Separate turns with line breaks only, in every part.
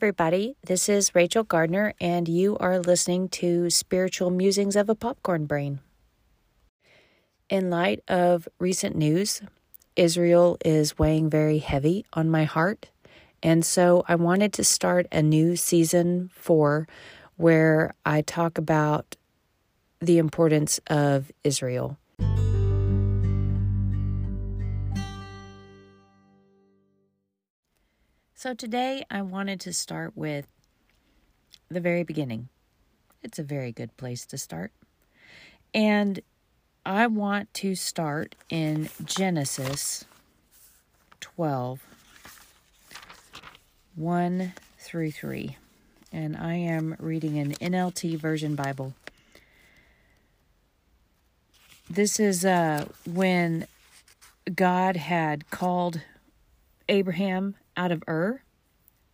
everybody. This is Rachel Gardner, and you are listening to Spiritual Musings of a Popcorn Brain. In light of recent news, Israel is weighing very heavy on my heart, and so I wanted to start a new season four where I talk about the importance of Israel. So today I wanted to start with the very beginning. It's a very good place to start. And I want to start in Genesis 12 1 through 3. And I am reading an NLT version Bible. This is uh, when God had called Abraham out of Ur,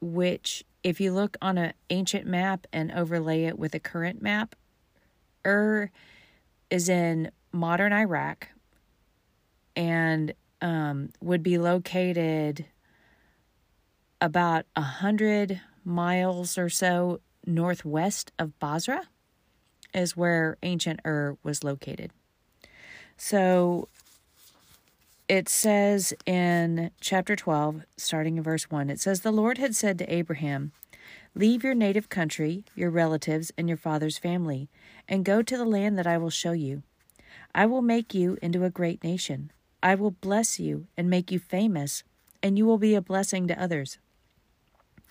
which, if you look on an ancient map and overlay it with a current map, Ur is in modern Iraq and um, would be located about a hundred miles or so northwest of Basra, is where ancient Ur was located. So it says in chapter 12, starting in verse 1, it says, The Lord had said to Abraham, Leave your native country, your relatives, and your father's family, and go to the land that I will show you. I will make you into a great nation. I will bless you and make you famous, and you will be a blessing to others.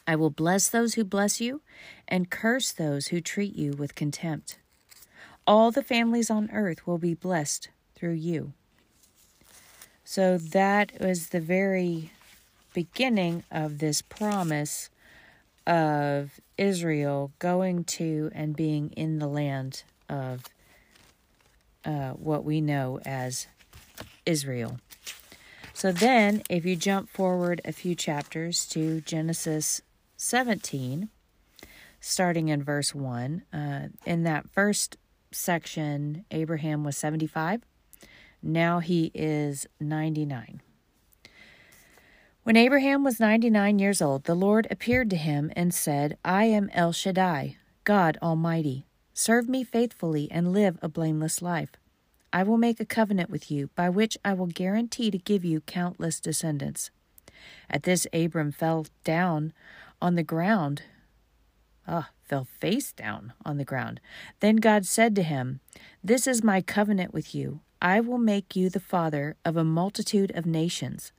I will bless those who bless you, and curse those who treat you with contempt. All the families on earth will be blessed through you. So that was the very beginning of this promise of Israel going to and being in the land of uh, what we know as Israel. So then, if you jump forward a few chapters to Genesis 17, starting in verse 1, uh, in that first section, Abraham was 75. Now he is 99. When Abraham was 99 years old, the Lord appeared to him and said, I am El Shaddai, God Almighty. Serve me faithfully and live a blameless life. I will make a covenant with you by which I will guarantee to give you countless descendants. At this, Abram fell down on the ground. Ah, fell face down on the ground. Then God said to him, This is my covenant with you. I will make you the father of a multitude of nations.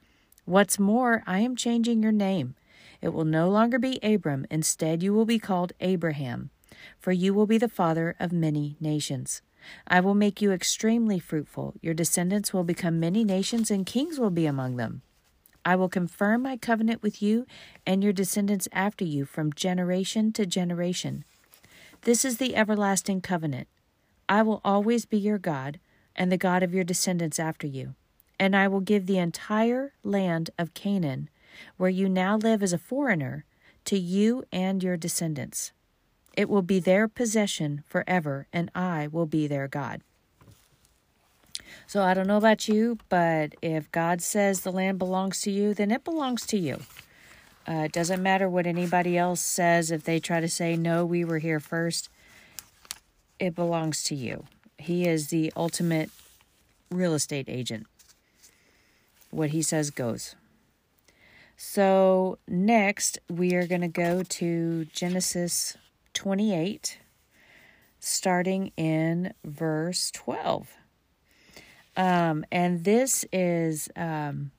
What's more, I am changing your name. It will no longer be Abram. Instead, you will be called Abraham, for you will be the father of many nations. I will make you extremely fruitful. Your descendants will become many nations, and kings will be among them. I will confirm my covenant with you and your descendants after you from generation to generation. This is the everlasting covenant. I will always be your God and the God of your descendants after you. And I will give the entire land of Canaan, where you now live as a foreigner, to you and your descendants. It will be their possession forever, and I will be their God. So I don't know about you, but if God says the land belongs to you, then it belongs to you. Uh, it doesn't matter what anybody else says. If they try to say, no, we were here first, it belongs to you. He is the ultimate real estate agent. What he says goes. So, next we are going to go to Genesis 28, starting in verse 12. Um, and this is um,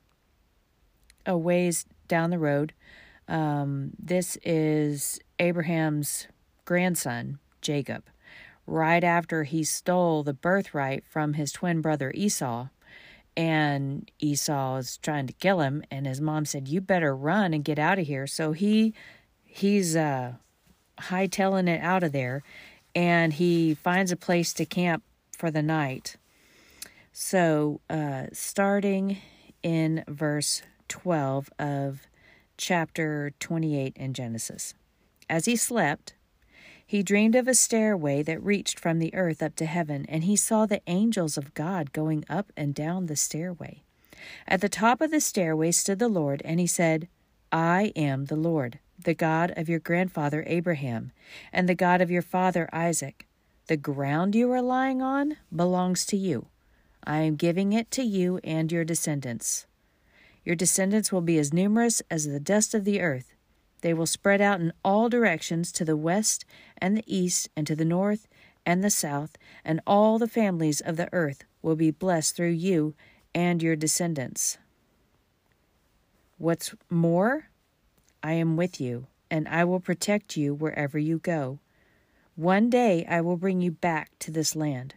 a ways down the road. Um, this is Abraham's grandson, Jacob right after he stole the birthright from his twin brother Esau. And Esau is trying to kill him, and his mom said, "You better run and get out of here." So he he's uh, hightailing it out of there, and he finds a place to camp for the night. So, uh, starting in verse 12 of chapter 28 in Genesis. As he slept, he dreamed of a stairway that reached from the earth up to heaven, and he saw the angels of God going up and down the stairway. At the top of the stairway stood the Lord, and he said, I am the Lord, the God of your grandfather Abraham, and the God of your father Isaac. The ground you are lying on belongs to you. I am giving it to you and your descendants. Your descendants will be as numerous as the dust of the earth. They will spread out in all directions to the west and the east and to the north and the south, and all the families of the earth will be blessed through you and your descendants. What's more, I am with you, and I will protect you wherever you go. One day I will bring you back to this land.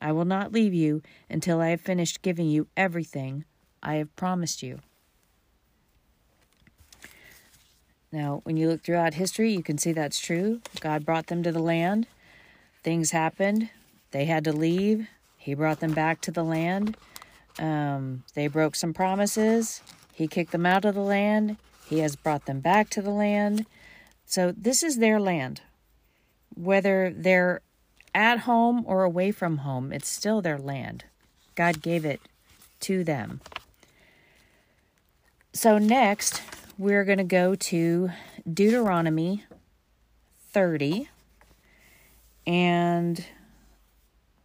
I will not leave you until I have finished giving you everything I have promised you. Now, when you look throughout history, you can see that's true. God brought them to the land. Things happened. They had to leave. He brought them back to the land. Um, they broke some promises. He kicked them out of the land. He has brought them back to the land. So, this is their land. Whether they're at home or away from home, it's still their land. God gave it to them. So, next, we're going to go to Deuteronomy 30 and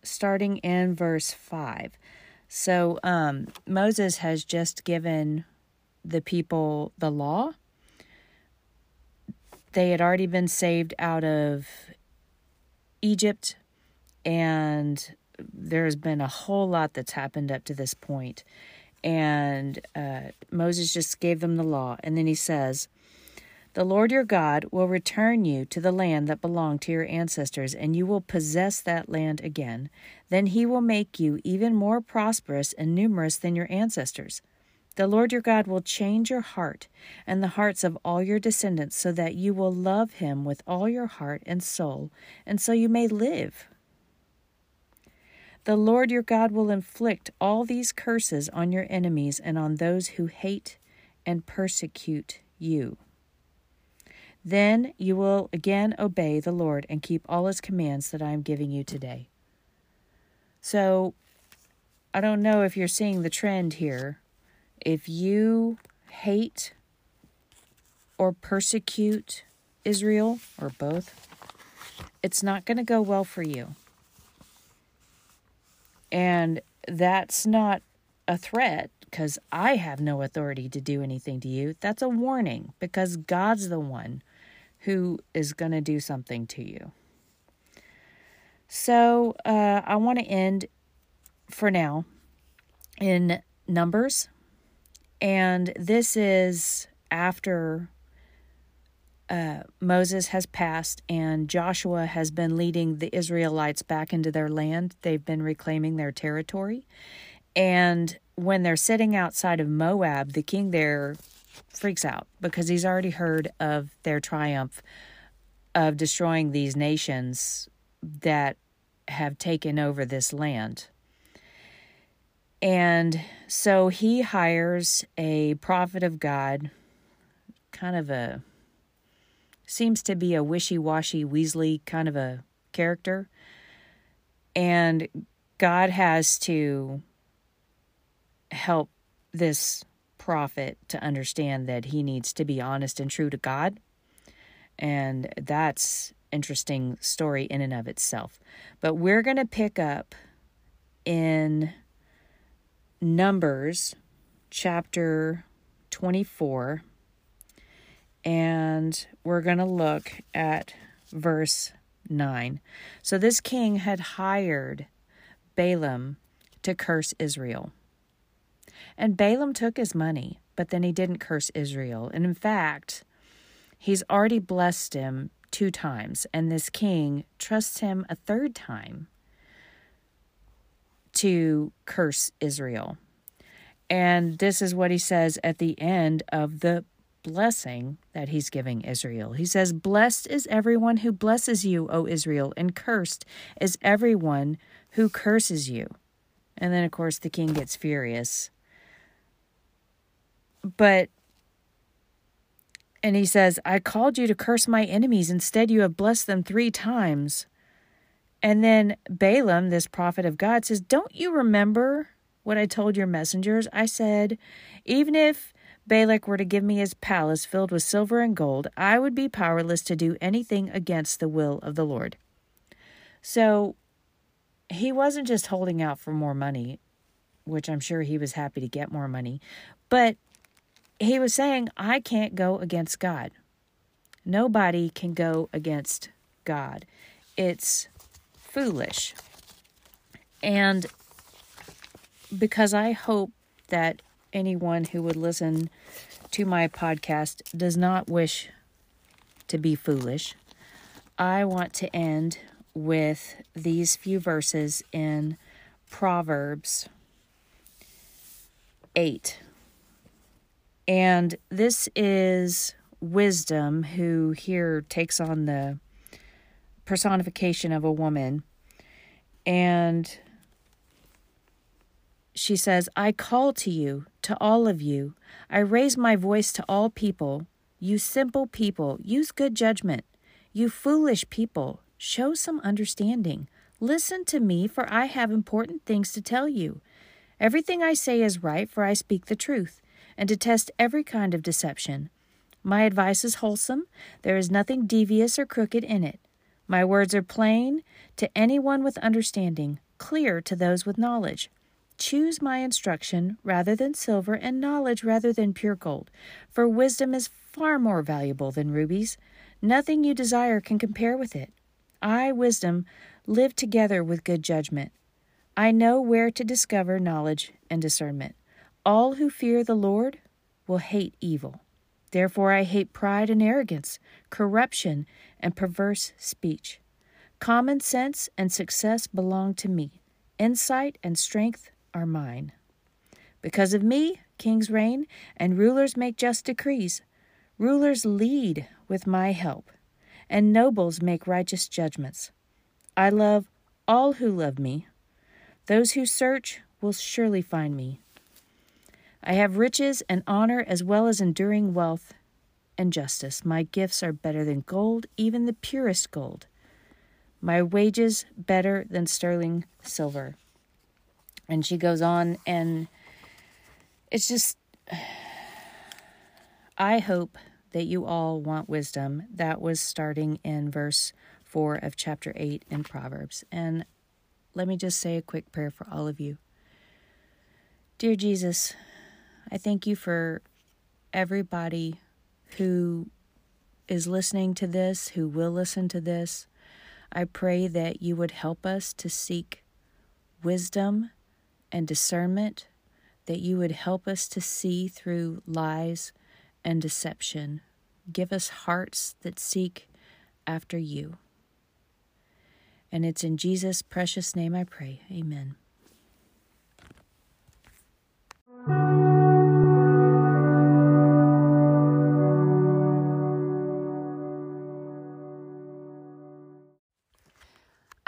starting in verse 5. So, um, Moses has just given the people the law. They had already been saved out of Egypt, and there's been a whole lot that's happened up to this point and uh, Moses just gave them the law. And then he says, The Lord your God will return you to the land that belonged to your ancestors, and you will possess that land again. Then he will make you even more prosperous and numerous than your ancestors. The Lord your God will change your heart and the hearts of all your descendants so that you will love him with all your heart and soul, and so you may live. The Lord your God will inflict all these curses on your enemies and on those who hate and persecute you. Then you will again obey the Lord and keep all his commands that I am giving you today. So, I don't know if you're seeing the trend here. If you hate or persecute Israel, or both, it's not going to go well for you. And that's not a threat because I have no authority to do anything to you. That's a warning because God's the one who is going to do something to you. So uh, I want to end for now in Numbers. And this is after uh, Moses has passed and Joshua has been leading the Israelites back into their land. They've been reclaiming their territory. And when they're sitting outside of Moab, the king there freaks out because he's already heard of their triumph of destroying these nations that have taken over this land. And so he hires a prophet of God, kind of a seems to be a wishy washy Weasley kind of a character. And God has to help this prophet to understand that he needs to be honest and true to God. And that's interesting story in and of itself. But we're going to pick up in Numbers chapter 24 and we're going to look at verse 9. So this king had hired Balaam to curse Israel. And Balaam took his money, but then he didn't curse Israel. And in fact, he's already blessed him two times, and this king trusts him a third time to curse Israel. And this is what he says at the end of the blessing that he's giving Israel. He says, Blessed is everyone who blesses you, O Israel, and cursed is everyone who curses you. And then, of course, the king gets furious. But, and he says, I called you to curse my enemies. Instead, you have blessed them three times. And then Balaam, this prophet of God, says, Don't you remember what I told your messengers? I said, Even if Balak were to give me his palace filled with silver and gold, I would be powerless to do anything against the will of the Lord. So he wasn't just holding out for more money, which I'm sure he was happy to get more money, but he was saying, I can't go against God. Nobody can go against God. It's foolish. And because I hope that anyone who would listen to my podcast does not wish to be foolish, I want to end with these few verses in Proverbs 8. And this is wisdom who here takes on the personification of a woman. And she says, I call to you, to all of you. I raise my voice to all people. You simple people, use good judgment. You foolish people, show some understanding. Listen to me, for I have important things to tell you. Everything I say is right, for I speak the truth, and detest every kind of deception. My advice is wholesome, there is nothing devious or crooked in it. My words are plain to anyone with understanding, clear to those with knowledge. Choose my instruction rather than silver, and knowledge rather than pure gold, for wisdom is far more valuable than rubies. Nothing you desire can compare with it. I, wisdom, live together with good judgment. I know where to discover knowledge and discernment. All who fear the Lord will hate evil. Therefore, I hate pride and arrogance, corruption and perverse speech. Common sense and success belong to me. Insight and strength are mine. Because of me, kings reign, and rulers make just decrees. Rulers lead with my help, and nobles make righteous judgments. I love all who love me. Those who search will surely find me. I have riches and honor as well as enduring wealth and justice. My gifts are better than gold, even the purest gold. My wages better than sterling silver. And she goes on, and it's just, I hope that you all want wisdom. That was starting in verse 4 of chapter 8 in Proverbs. And let me just say a quick prayer for all of you. Dear Jesus, I thank you for everybody who is listening to this, who will listen to this. I pray that you would help us to seek wisdom and discernment, that you would help us to see through lies and deception. Give us hearts that seek after you. And it's in Jesus' precious name I pray. Amen.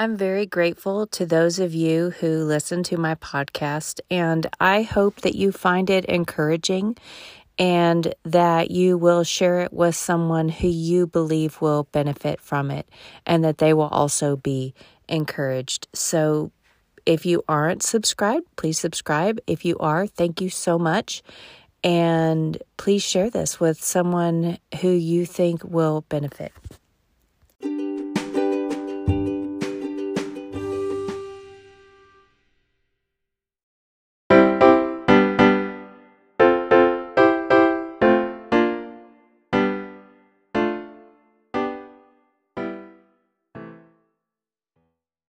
I'm very grateful to those of you who listen to my podcast, and I hope that you find it encouraging and that you will share it with someone who you believe will benefit from it and that they will also be encouraged. So, if you aren't subscribed, please subscribe. If you are, thank you so much. And please share this with someone who you think will benefit.